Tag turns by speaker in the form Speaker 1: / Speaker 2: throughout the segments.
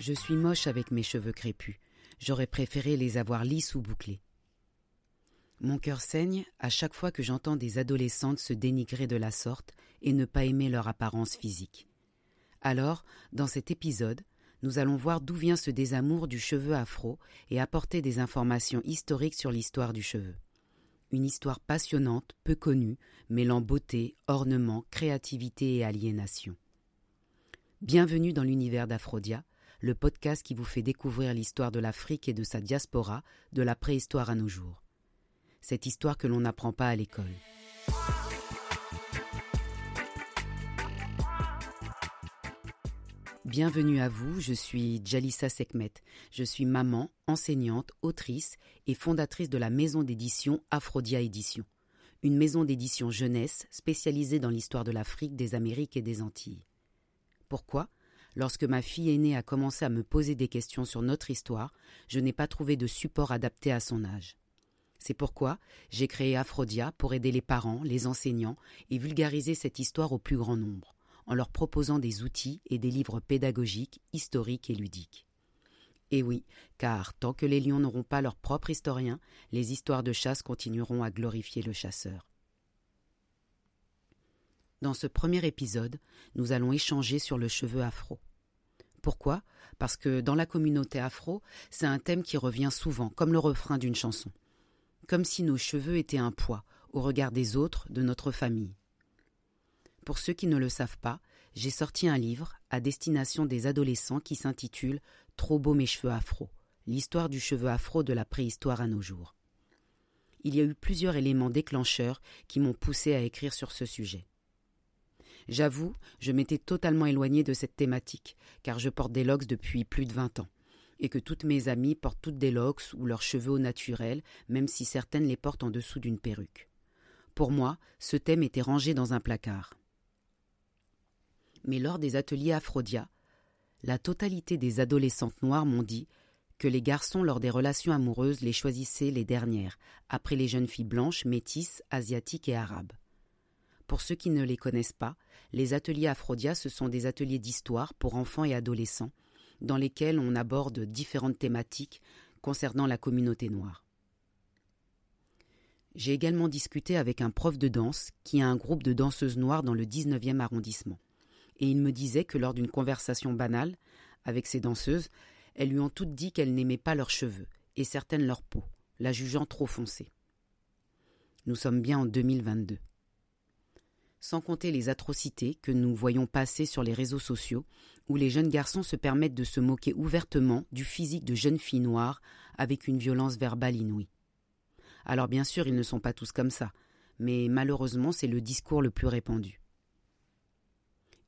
Speaker 1: Je suis moche avec mes cheveux crépus. J'aurais préféré les avoir lisses ou bouclés. Mon cœur saigne à chaque fois que j'entends des adolescentes se dénigrer de la sorte et ne pas aimer leur apparence physique. Alors, dans cet épisode, nous allons voir d'où vient ce désamour du cheveu afro et apporter des informations historiques sur l'histoire du cheveu. Une histoire passionnante, peu connue, mêlant beauté, ornement, créativité et aliénation. Bienvenue dans l'univers d'Aphrodia, le podcast qui vous fait découvrir l'histoire de l'Afrique et de sa diaspora, de la préhistoire à nos jours. Cette histoire que l'on n'apprend pas à l'école. Bienvenue à vous, je suis Jalissa Sekmet. Je suis maman, enseignante, autrice et fondatrice de la maison d'édition Aphrodia Édition, une maison d'édition jeunesse spécialisée dans l'histoire de l'Afrique, des Amériques et des Antilles. Pourquoi? Lorsque ma fille aînée a commencé à me poser des questions sur notre histoire, je n'ai pas trouvé de support adapté à son âge. C'est pourquoi j'ai créé Aphrodia pour aider les parents, les enseignants et vulgariser cette histoire au plus grand nombre, en leur proposant des outils et des livres pédagogiques, historiques et ludiques. Et oui, car tant que les lions n'auront pas leur propre historien, les histoires de chasse continueront à glorifier le chasseur. Dans ce premier épisode, nous allons échanger sur le cheveu afro. Pourquoi? Parce que dans la communauté afro, c'est un thème qui revient souvent, comme le refrain d'une chanson. Comme si nos cheveux étaient un poids au regard des autres de notre famille. Pour ceux qui ne le savent pas, j'ai sorti un livre à destination des adolescents qui s'intitule Trop beau mes cheveux afro, l'histoire du cheveu afro de la préhistoire à nos jours. Il y a eu plusieurs éléments déclencheurs qui m'ont poussé à écrire sur ce sujet. J'avoue, je m'étais totalement éloigné de cette thématique, car je porte des locks depuis plus de vingt ans, et que toutes mes amies portent toutes des locks ou leurs cheveux au naturel, même si certaines les portent en dessous d'une perruque. Pour moi, ce thème était rangé dans un placard. Mais lors des ateliers Aphrodia, la totalité des adolescentes noires m'ont dit que les garçons, lors des relations amoureuses, les choisissaient les dernières, après les jeunes filles blanches, métisses, asiatiques et arabes. Pour ceux qui ne les connaissent pas, les ateliers Aphrodia, ce sont des ateliers d'histoire pour enfants et adolescents, dans lesquels on aborde différentes thématiques concernant la communauté noire. J'ai également discuté avec un prof de danse qui a un groupe de danseuses noires dans le 19e arrondissement. Et il me disait que lors d'une conversation banale avec ces danseuses, elles lui ont toutes dit qu'elles n'aimaient pas leurs cheveux et certaines leur peau, la jugeant trop foncée. Nous sommes bien en 2022 sans compter les atrocités que nous voyons passer sur les réseaux sociaux, où les jeunes garçons se permettent de se moquer ouvertement du physique de jeunes filles noires avec une violence verbale inouïe. Alors bien sûr, ils ne sont pas tous comme ça, mais malheureusement c'est le discours le plus répandu.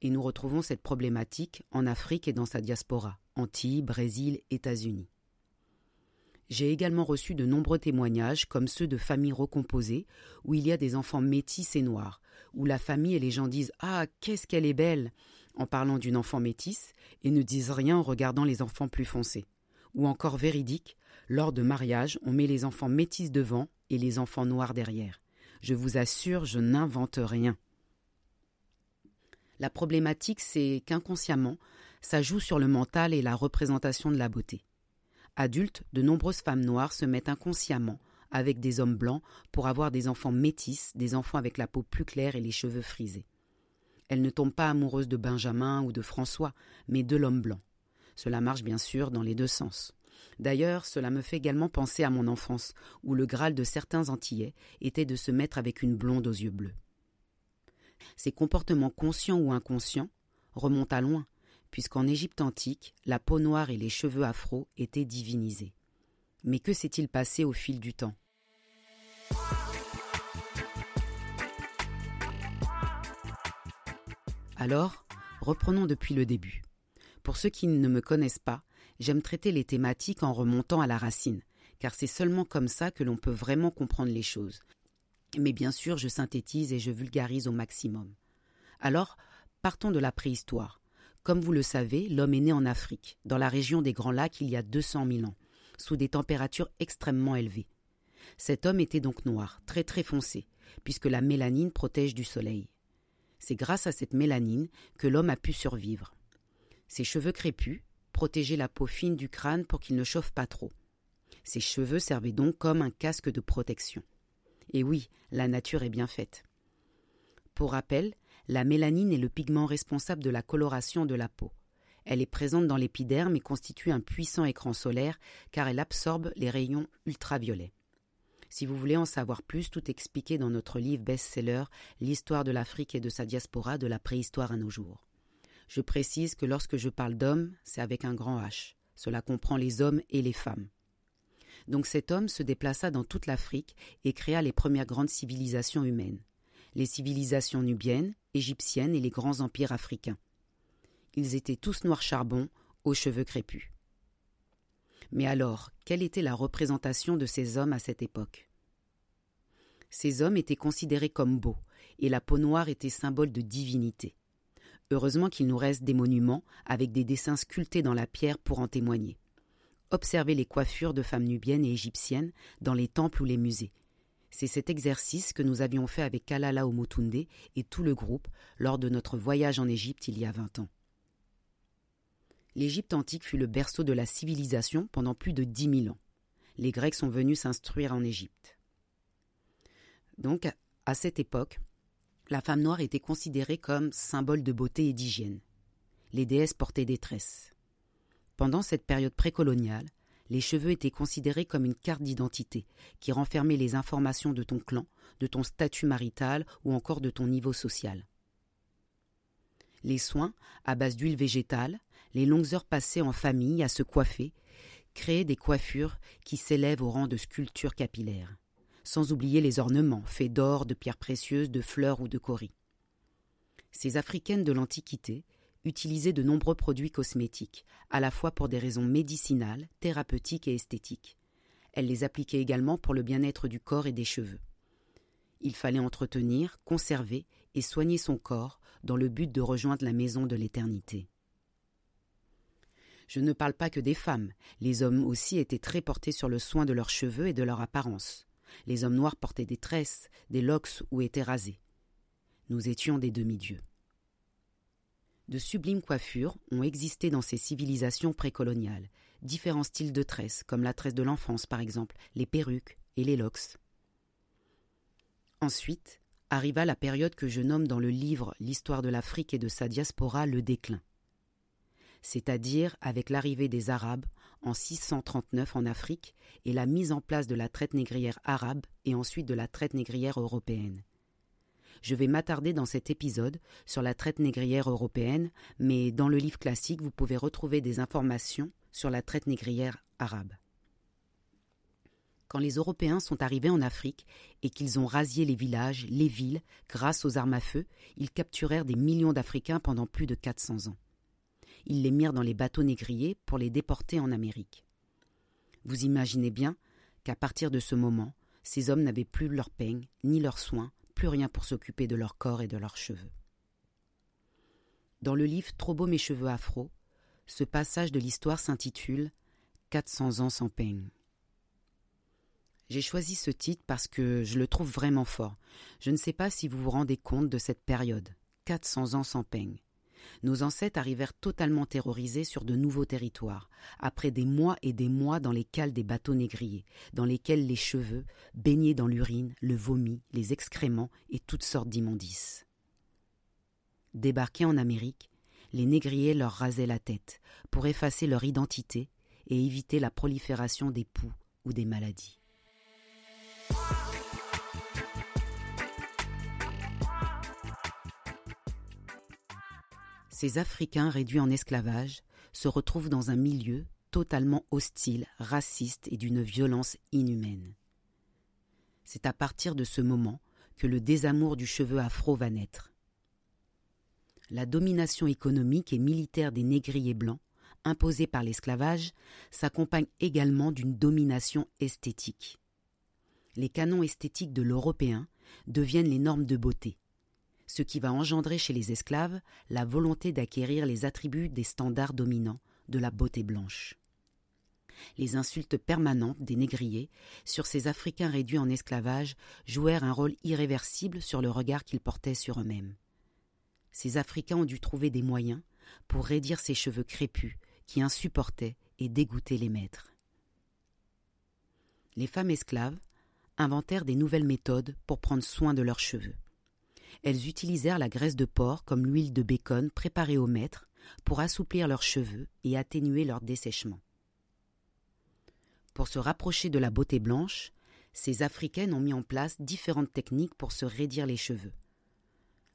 Speaker 1: Et nous retrouvons cette problématique en Afrique et dans sa diaspora, Antilles, Brésil, États-Unis. J'ai également reçu de nombreux témoignages, comme ceux de familles recomposées, où il y a des enfants métis et noirs, où la famille et les gens disent Ah, qu'est-ce qu'elle est belle en parlant d'une enfant métisse, et ne disent rien en regardant les enfants plus foncés. Ou encore véridique, lors de mariage, on met les enfants métis devant et les enfants noirs derrière. Je vous assure, je n'invente rien. La problématique, c'est qu'inconsciemment, ça joue sur le mental et la représentation de la beauté. Adultes, de nombreuses femmes noires se mettent inconsciemment avec des hommes blancs pour avoir des enfants métis, des enfants avec la peau plus claire et les cheveux frisés. Elles ne tombent pas amoureuses de Benjamin ou de François, mais de l'homme blanc. Cela marche bien sûr dans les deux sens. D'ailleurs, cela me fait également penser à mon enfance, où le Graal de certains Antillais était de se mettre avec une blonde aux yeux bleus. Ces comportements conscients ou inconscients remontent à loin, puisqu'en Égypte antique, la peau noire et les cheveux afro étaient divinisés. Mais que s'est-il passé au fil du temps? Alors, reprenons depuis le début. Pour ceux qui ne me connaissent pas, j'aime traiter les thématiques en remontant à la racine, car c'est seulement comme ça que l'on peut vraiment comprendre les choses. Mais bien sûr, je synthétise et je vulgarise au maximum. Alors, partons de la préhistoire. Comme vous le savez, l'homme est né en Afrique, dans la région des Grands Lacs il y a 200 000 ans, sous des températures extrêmement élevées. Cet homme était donc noir, très très foncé, puisque la mélanine protège du soleil. C'est grâce à cette mélanine que l'homme a pu survivre. Ses cheveux crépus, protéger la peau fine du crâne pour qu'il ne chauffe pas trop. Ses cheveux servaient donc comme un casque de protection. Et oui, la nature est bien faite. Pour rappel, la mélanine est le pigment responsable de la coloration de la peau. Elle est présente dans l'épiderme et constitue un puissant écran solaire car elle absorbe les rayons ultraviolets. Si vous voulez en savoir plus, tout expliqué dans notre livre best-seller L'histoire de l'Afrique et de sa diaspora de la préhistoire à nos jours. Je précise que lorsque je parle d'hommes, c'est avec un grand H. Cela comprend les hommes et les femmes. Donc cet homme se déplaça dans toute l'Afrique et créa les premières grandes civilisations humaines. Les civilisations nubiennes, égyptiennes et les grands empires africains. Ils étaient tous noirs charbon, aux cheveux crépus. Mais alors, quelle était la représentation de ces hommes à cette époque? Ces hommes étaient considérés comme beaux, et la peau noire était symbole de divinité. Heureusement qu'il nous reste des monuments avec des dessins sculptés dans la pierre pour en témoigner. Observez les coiffures de femmes nubiennes et égyptiennes dans les temples ou les musées. C'est cet exercice que nous avions fait avec Kalala Omotunde et tout le groupe lors de notre voyage en Égypte il y a vingt ans l'Égypte antique fut le berceau de la civilisation pendant plus de dix mille ans. Les Grecs sont venus s'instruire en Égypte. Donc, à cette époque, la femme noire était considérée comme symbole de beauté et d'hygiène. Les déesses portaient des tresses. Pendant cette période précoloniale, les cheveux étaient considérés comme une carte d'identité qui renfermait les informations de ton clan, de ton statut marital ou encore de ton niveau social. Les soins, à base d'huile végétale, les longues heures passées en famille à se coiffer, créaient des coiffures qui s'élèvent au rang de sculptures capillaires, sans oublier les ornements faits d'or, de pierres précieuses, de fleurs ou de coris. Ces Africaines de l'Antiquité utilisaient de nombreux produits cosmétiques, à la fois pour des raisons médicinales, thérapeutiques et esthétiques. Elles les appliquaient également pour le bien-être du corps et des cheveux. Il fallait entretenir, conserver et soigner son corps dans le but de rejoindre la maison de l'éternité. Je ne parle pas que des femmes. Les hommes aussi étaient très portés sur le soin de leurs cheveux et de leur apparence. Les hommes noirs portaient des tresses, des locks ou étaient rasés. Nous étions des demi-dieux. De sublimes coiffures ont existé dans ces civilisations précoloniales, différents styles de tresses, comme la tresse de l'enfance par exemple, les perruques et les locks. Ensuite arriva la période que je nomme dans le livre L'histoire de l'Afrique et de sa diaspora le déclin c'est-à-dire avec l'arrivée des Arabes en 639 en Afrique et la mise en place de la traite négrière arabe et ensuite de la traite négrière européenne. Je vais m'attarder dans cet épisode sur la traite négrière européenne, mais dans le livre classique, vous pouvez retrouver des informations sur la traite négrière arabe. Quand les Européens sont arrivés en Afrique et qu'ils ont rasié les villages, les villes, grâce aux armes à feu, ils capturèrent des millions d'Africains pendant plus de 400 ans ils les mirent dans les bateaux négriers pour les déporter en Amérique. Vous imaginez bien qu'à partir de ce moment, ces hommes n'avaient plus leur peigne, ni leurs soins, rien pour s'occuper de leur corps et de leurs cheveux. Dans le livre Trop beau mes cheveux afro, ce passage de l'histoire s'intitule 400 ans sans peigne. J'ai choisi ce titre parce que je le trouve vraiment fort. Je ne sais pas si vous vous rendez compte de cette période. 400 ans sans peigne nos ancêtres arrivèrent totalement terrorisés sur de nouveaux territoires, après des mois et des mois dans les cales des bateaux négriers, dans lesquels les cheveux, baignés dans l'urine, le vomi, les excréments et toutes sortes d'immondices. Débarqués en Amérique, les négriers leur rasaient la tête pour effacer leur identité et éviter la prolifération des poux ou des maladies. Ces Africains réduits en esclavage se retrouvent dans un milieu totalement hostile, raciste et d'une violence inhumaine. C'est à partir de ce moment que le désamour du cheveu afro va naître. La domination économique et militaire des négriers blancs, imposée par l'esclavage, s'accompagne également d'une domination esthétique. Les canons esthétiques de l'Européen deviennent les normes de beauté, ce qui va engendrer chez les esclaves la volonté d'acquérir les attributs des standards dominants de la beauté blanche. Les insultes permanentes des négriers sur ces Africains réduits en esclavage jouèrent un rôle irréversible sur le regard qu'ils portaient sur eux-mêmes. Ces Africains ont dû trouver des moyens pour raidir ces cheveux crépus qui insupportaient et dégoûtaient les maîtres. Les femmes esclaves inventèrent des nouvelles méthodes pour prendre soin de leurs cheveux. Elles utilisèrent la graisse de porc comme l'huile de bacon préparée au maître pour assouplir leurs cheveux et atténuer leur dessèchement. Pour se rapprocher de la beauté blanche, ces Africaines ont mis en place différentes techniques pour se raidir les cheveux.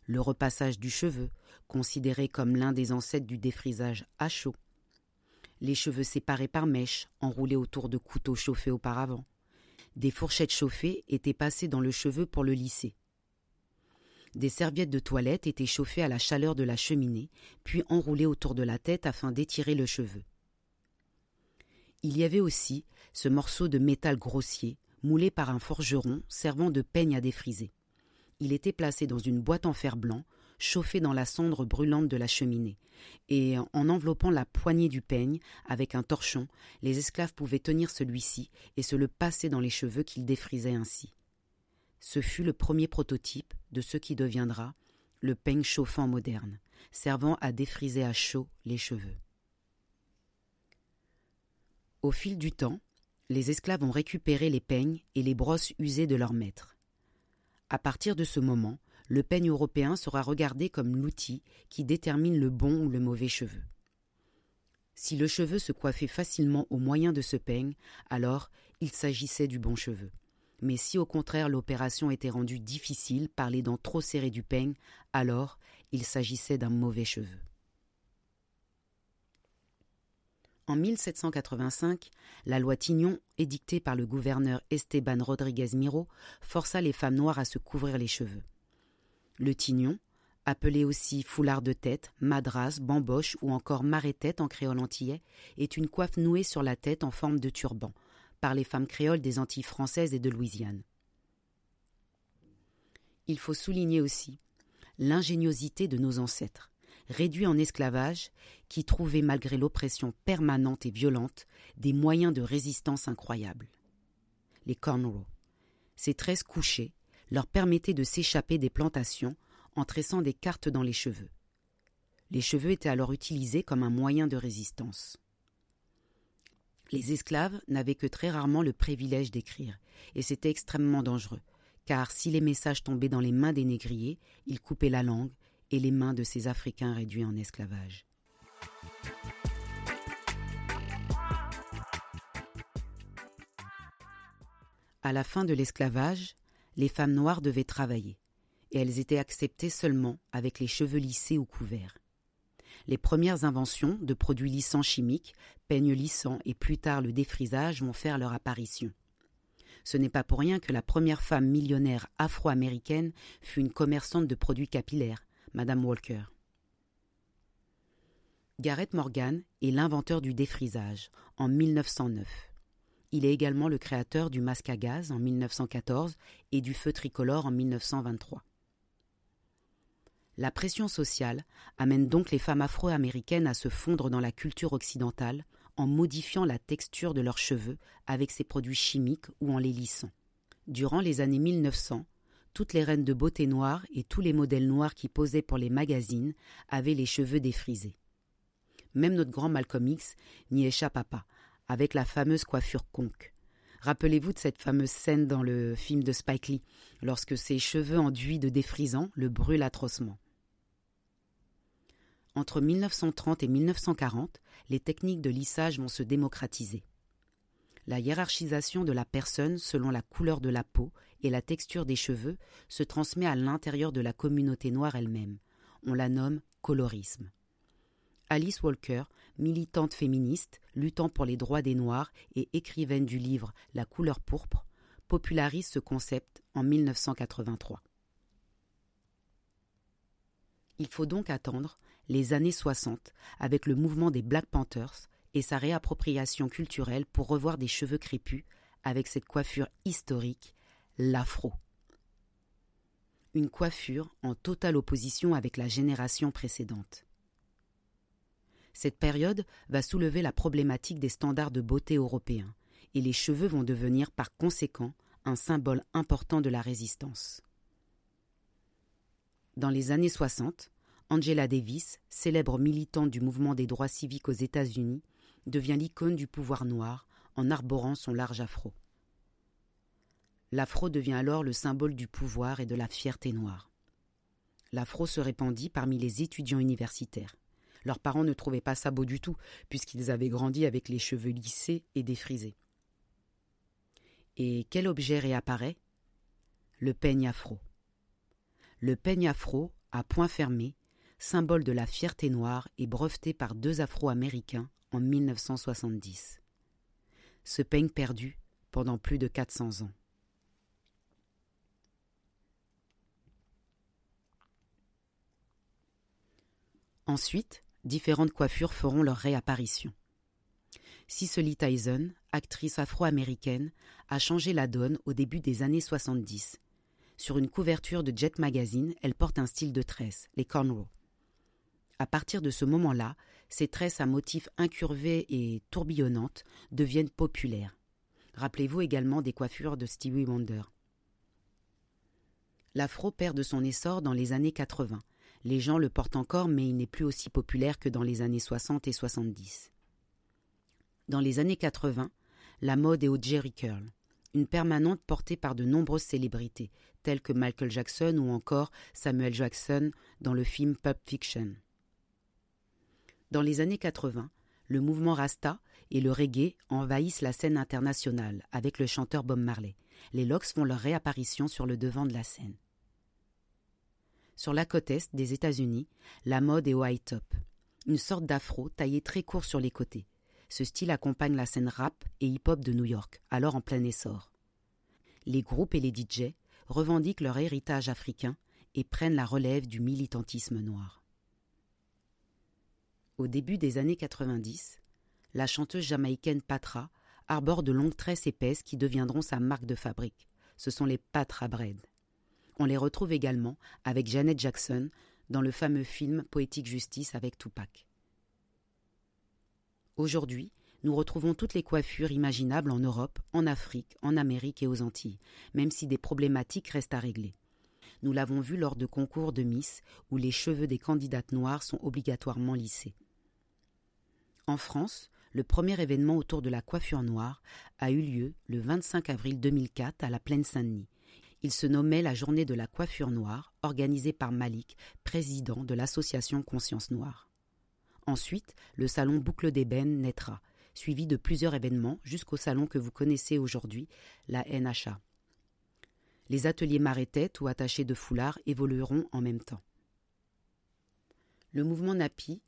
Speaker 1: Le repassage du cheveu, considéré comme l'un des ancêtres du défrisage à chaud. Les cheveux séparés par mèches, enroulés autour de couteaux chauffés auparavant. Des fourchettes chauffées étaient passées dans le cheveu pour le lisser. Des serviettes de toilette étaient chauffées à la chaleur de la cheminée, puis enroulées autour de la tête afin d'étirer le cheveu. Il y avait aussi ce morceau de métal grossier, moulé par un forgeron servant de peigne à défriser. Il était placé dans une boîte en fer blanc, chauffée dans la cendre brûlante de la cheminée, et en enveloppant la poignée du peigne avec un torchon, les esclaves pouvaient tenir celui-ci et se le passer dans les cheveux qu'ils défrisaient ainsi. Ce fut le premier prototype de ce qui deviendra le peigne chauffant moderne, servant à défriser à chaud les cheveux. Au fil du temps, les esclaves ont récupéré les peignes et les brosses usées de leurs maîtres. À partir de ce moment, le peigne européen sera regardé comme l'outil qui détermine le bon ou le mauvais cheveu. Si le cheveu se coiffait facilement au moyen de ce peigne, alors il s'agissait du bon cheveu. Mais si au contraire l'opération était rendue difficile par les dents trop serrées du peigne, alors il s'agissait d'un mauvais cheveu. En 1785, la loi Tignon, édictée par le gouverneur Esteban Rodriguez Miro, força les femmes noires à se couvrir les cheveux. Le tignon, appelé aussi foulard de tête, madras, bamboche ou encore marais-tête en créole antillais, est une coiffe nouée sur la tête en forme de turban, par les femmes créoles des Antilles françaises et de Louisiane. Il faut souligner aussi l'ingéniosité de nos ancêtres, réduits en esclavage, qui trouvaient malgré l'oppression permanente et violente des moyens de résistance incroyables. Les cornrows. Ces tresses couchées leur permettaient de s'échapper des plantations en tressant des cartes dans les cheveux. Les cheveux étaient alors utilisés comme un moyen de résistance. Les esclaves n'avaient que très rarement le privilège d'écrire, et c'était extrêmement dangereux, car si les messages tombaient dans les mains des négriers, ils coupaient la langue et les mains de ces Africains réduits en esclavage. À la fin de l'esclavage, les femmes noires devaient travailler, et elles étaient acceptées seulement avec les cheveux lissés ou couverts les premières inventions de produits lissants chimiques, peigne lissant et plus tard le défrisage vont faire leur apparition. Ce n'est pas pour rien que la première femme millionnaire afro-américaine fut une commerçante de produits capillaires, Madame Walker. Garrett Morgan est l'inventeur du défrisage en 1909. Il est également le créateur du masque à gaz en 1914 et du feu tricolore en 1923. La pression sociale amène donc les femmes afro-américaines à se fondre dans la culture occidentale en modifiant la texture de leurs cheveux avec ces produits chimiques ou en les lissant. Durant les années 1900, toutes les reines de beauté noire et tous les modèles noirs qui posaient pour les magazines avaient les cheveux défrisés. Même notre grand Malcolm X n'y échappa pas, avec la fameuse coiffure conque. Rappelez-vous de cette fameuse scène dans le film de Spike Lee, lorsque ses cheveux enduits de défrisant le brûlent atrocement. Entre 1930 et 1940, les techniques de lissage vont se démocratiser. La hiérarchisation de la personne selon la couleur de la peau et la texture des cheveux se transmet à l'intérieur de la communauté noire elle-même. On la nomme colorisme. Alice Walker, militante féministe, luttant pour les droits des Noirs et écrivaine du livre La couleur pourpre, popularise ce concept en 1983. Il faut donc attendre les années 60 avec le mouvement des Black Panthers et sa réappropriation culturelle pour revoir des cheveux crépus avec cette coiffure historique, l'afro. Une coiffure en totale opposition avec la génération précédente. Cette période va soulever la problématique des standards de beauté européens, et les cheveux vont devenir par conséquent un symbole important de la résistance. Dans les années 60, Angela Davis, célèbre militante du mouvement des droits civiques aux États-Unis, devient l'icône du pouvoir noir en arborant son large afro. L'afro devient alors le symbole du pouvoir et de la fierté noire. L'afro se répandit parmi les étudiants universitaires. Leurs parents ne trouvaient pas ça beau du tout, puisqu'ils avaient grandi avec les cheveux lissés et défrisés. Et quel objet réapparaît? Le peigne afro. Le peigne afro, à point fermé, symbole de la fierté noire, est breveté par deux Afro-Américains en 1970. Ce peigne perdu pendant plus de 400 ans. Ensuite, différentes coiffures feront leur réapparition. Cicely Tyson, actrice afro-américaine, a changé la donne au début des années 70. Sur une couverture de Jet Magazine, elle porte un style de tresse, les cornrows. À partir de ce moment-là, ces tresses à motifs incurvés et tourbillonnantes deviennent populaires. Rappelez-vous également des coiffures de Stevie Wonder. L'afro perd de son essor dans les années 80. Les gens le portent encore, mais il n'est plus aussi populaire que dans les années 60 et 70. Dans les années 80, la mode est au Jerry Curl, une permanente portée par de nombreuses célébrités, telles que Michael Jackson ou encore Samuel Jackson dans le film Pulp Fiction. Dans les années 80, le mouvement Rasta et le reggae envahissent la scène internationale avec le chanteur Bob Marley. Les Locks font leur réapparition sur le devant de la scène. Sur la côte est des États-Unis, la mode est au high top, une sorte d'afro taillé très court sur les côtés. Ce style accompagne la scène rap et hip-hop de New York, alors en plein essor. Les groupes et les DJ revendiquent leur héritage africain et prennent la relève du militantisme noir. Au début des années 90, la chanteuse jamaïcaine Patra arbore de longues tresses épaisses qui deviendront sa marque de fabrique. Ce sont les Patra Bread. On les retrouve également avec Janet Jackson dans le fameux film Poétique Justice avec Tupac. Aujourd'hui, nous retrouvons toutes les coiffures imaginables en Europe, en Afrique, en Amérique et aux Antilles, même si des problématiques restent à régler. Nous l'avons vu lors de concours de Miss où les cheveux des candidates noires sont obligatoirement lissés. En France, le premier événement autour de la coiffure noire a eu lieu le 25 avril 2004 à la Plaine Saint-Denis. Il se nommait la Journée de la coiffure noire, organisée par Malik, président de l'association Conscience Noire. Ensuite, le salon Boucle d'ébène naîtra, suivi de plusieurs événements jusqu'au salon que vous connaissez aujourd'hui, la NHA. Les ateliers marée-tête ou attachés de foulard évolueront en même temps. Le mouvement NAPI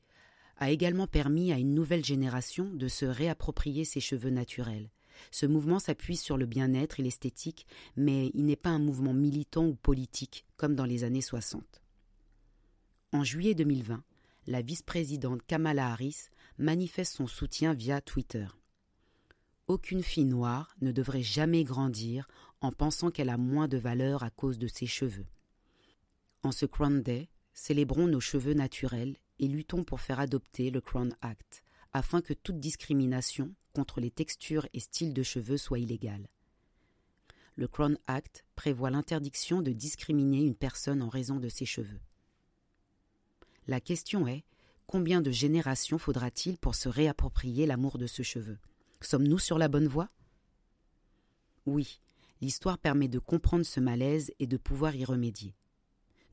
Speaker 1: a également permis à une nouvelle génération de se réapproprier ses cheveux naturels. Ce mouvement s'appuie sur le bien-être et l'esthétique, mais il n'est pas un mouvement militant ou politique comme dans les années 60. En juillet 2020, la vice-présidente Kamala Harris manifeste son soutien via Twitter. Aucune fille noire ne devrait jamais grandir en pensant qu'elle a moins de valeur à cause de ses cheveux. En ce Crown Day, célébrons nos cheveux naturels et luttons pour faire adopter le Crown Act, afin que toute discrimination contre les textures et styles de cheveux soit illégale. Le Crown Act prévoit l'interdiction de discriminer une personne en raison de ses cheveux. La question est combien de générations faudra-t-il pour se réapproprier l'amour de ce cheveu? Sommes-nous sur la bonne voie? Oui, l'histoire permet de comprendre ce malaise et de pouvoir y remédier.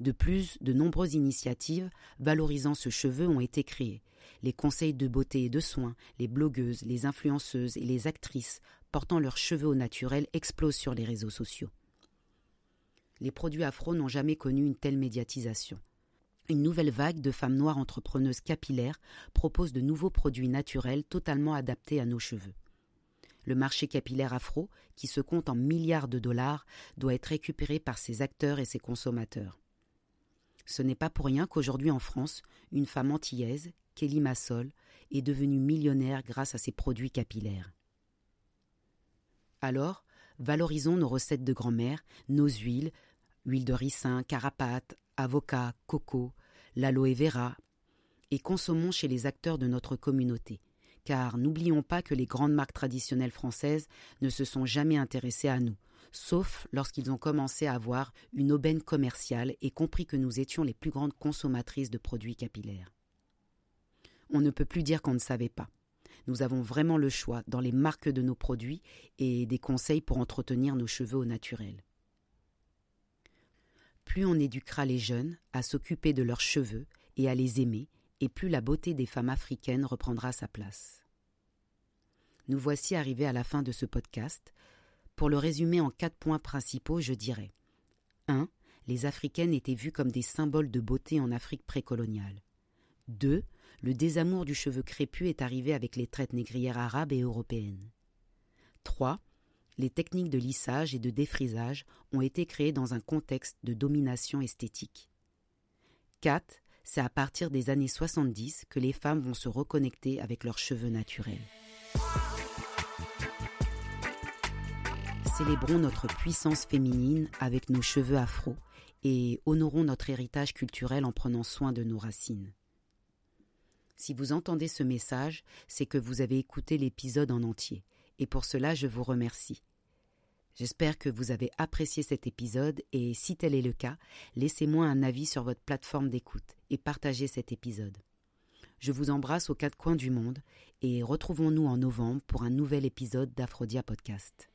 Speaker 1: De plus, de nombreuses initiatives valorisant ce cheveu ont été créées. Les conseils de beauté et de soins, les blogueuses, les influenceuses et les actrices portant leurs cheveux au naturel explosent sur les réseaux sociaux. Les produits afro n'ont jamais connu une telle médiatisation. Une nouvelle vague de femmes noires entrepreneuses capillaires propose de nouveaux produits naturels totalement adaptés à nos cheveux. Le marché capillaire afro, qui se compte en milliards de dollars, doit être récupéré par ses acteurs et ses consommateurs. Ce n'est pas pour rien qu'aujourd'hui en France, une femme antillaise, Kelly Massol, est devenue millionnaire grâce à ses produits capillaires. Alors, valorisons nos recettes de grand-mère, nos huiles, huile de ricin, carapate, avocat, coco, l'aloe vera, et consommons chez les acteurs de notre communauté. Car n'oublions pas que les grandes marques traditionnelles françaises ne se sont jamais intéressées à nous. sauf lorsqu'ils ont commencé à avoir une aubaine commerciale et compris que nous étions les plus grandes consommatrices de produits capillaires. On ne peut plus dire qu'on ne savait pas. Nous avons vraiment le choix dans les marques de nos produits et des conseils pour entretenir nos cheveux au naturel. Plus on éduquera les jeunes à s'occuper de leurs cheveux et à les aimer, et plus la beauté des femmes africaines reprendra sa place. Nous voici arrivés à la fin de ce podcast. Pour le résumer en quatre points principaux, je dirais 1. Les Africaines étaient vues comme des symboles de beauté en Afrique précoloniale. 2. Le désamour du cheveu crépus est arrivé avec les traites négrières arabes et européennes. 3. Les techniques de lissage et de défrisage ont été créées dans un contexte de domination esthétique. 4. C'est à partir des années 70 que les femmes vont se reconnecter avec leurs cheveux naturels. Célébrons notre puissance féminine avec nos cheveux afro et honorons notre héritage culturel en prenant soin de nos racines. Si vous entendez ce message, c'est que vous avez écouté l'épisode en entier, et pour cela je vous remercie. J'espère que vous avez apprécié cet épisode et si tel est le cas, laissez-moi un avis sur votre plateforme d'écoute et partagez cet épisode. Je vous embrasse aux quatre coins du monde et retrouvons-nous en novembre pour un nouvel épisode d'Aphrodia Podcast.